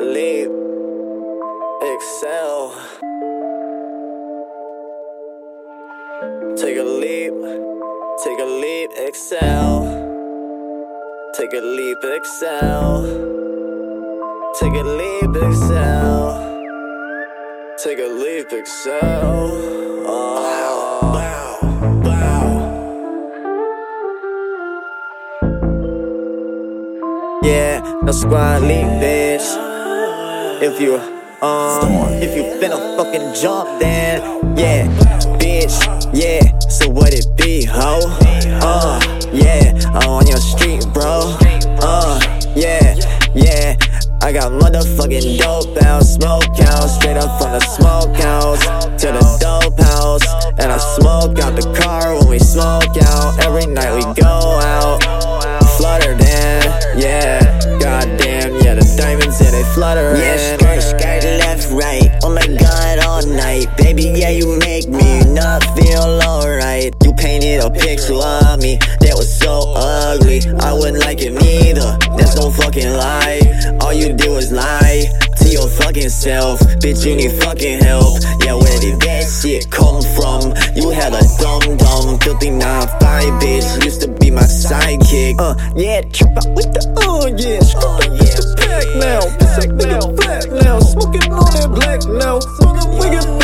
Leap, excel. Take a leap, take a leap, excel. Take a leap, excel. Take a leap, excel. Take a leap, excel. Oh. Wow, wow. Yeah, no squad leap, bitch. If you, um, if you finna fucking jump, then yeah, bitch, yeah. So what it be, ho? Uh, yeah, I'm on your street, bro. Uh, yeah, yeah. I got motherfucking dope out, smoke out, straight up from the smoke house to the dope house. And I smoke out the car when we smoke out. Every night we go out, fluttered in, yeah. They flutter Yeah, skirt, skirt, left, right. Oh my god, all night. Baby, yeah, you make me not feel alright. You painted a picture of me that was so ugly. I wouldn't like it neither. That's no fucking lie. All you do is lie to your fucking self. Bitch, you need fucking help. Yeah, where did that shit Uh, yeah, trip out with the, uh, yeah. Screw the bitch back now. Bitch, that nigga fat now. Smoking on that black now. So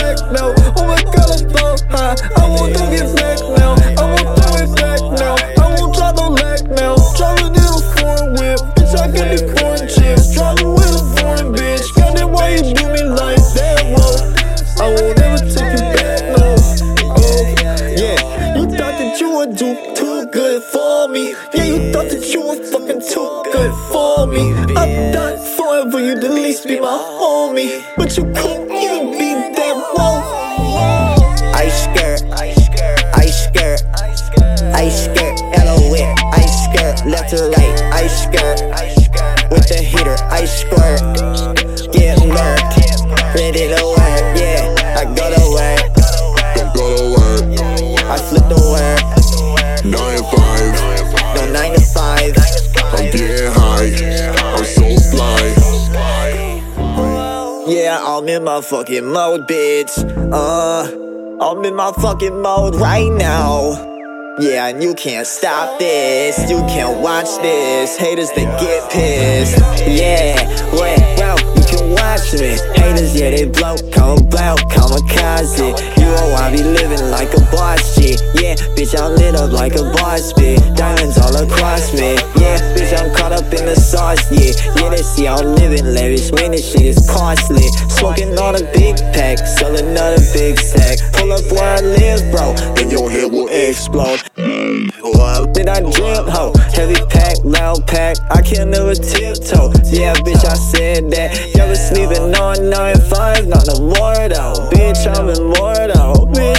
me. Yeah, you thought that you were fucking too good for me. I thought forever you'd at least be my homie. But you couldn't even yeah, I'm in my fucking mode, bitch, uh, I'm in my fucking mode right now. Yeah, and you can't stop this. You can't watch this. Haters, they get pissed. Yeah, well, well, you can watch me. Haters, yeah, they blow, come blow, kamikaze. You know I be living like a boss G. Yeah, bitch, I'm lit up like a boss bitch. Diamonds all across me. Yeah, bitch, I'm in the sauce. Yeah, yeah, see I'm living lavish. Man, this shit is costly. Smoking on a big pack, selling another big stack. Pull up where I live, bro, and your head will explode. What did I drip, ho? Heavy pack, loud pack, I can't never tiptoe. Yeah, bitch, I said that. Y'all was sleeping on 9-5, not no more though. Bitch, I'm immortal. Bitch,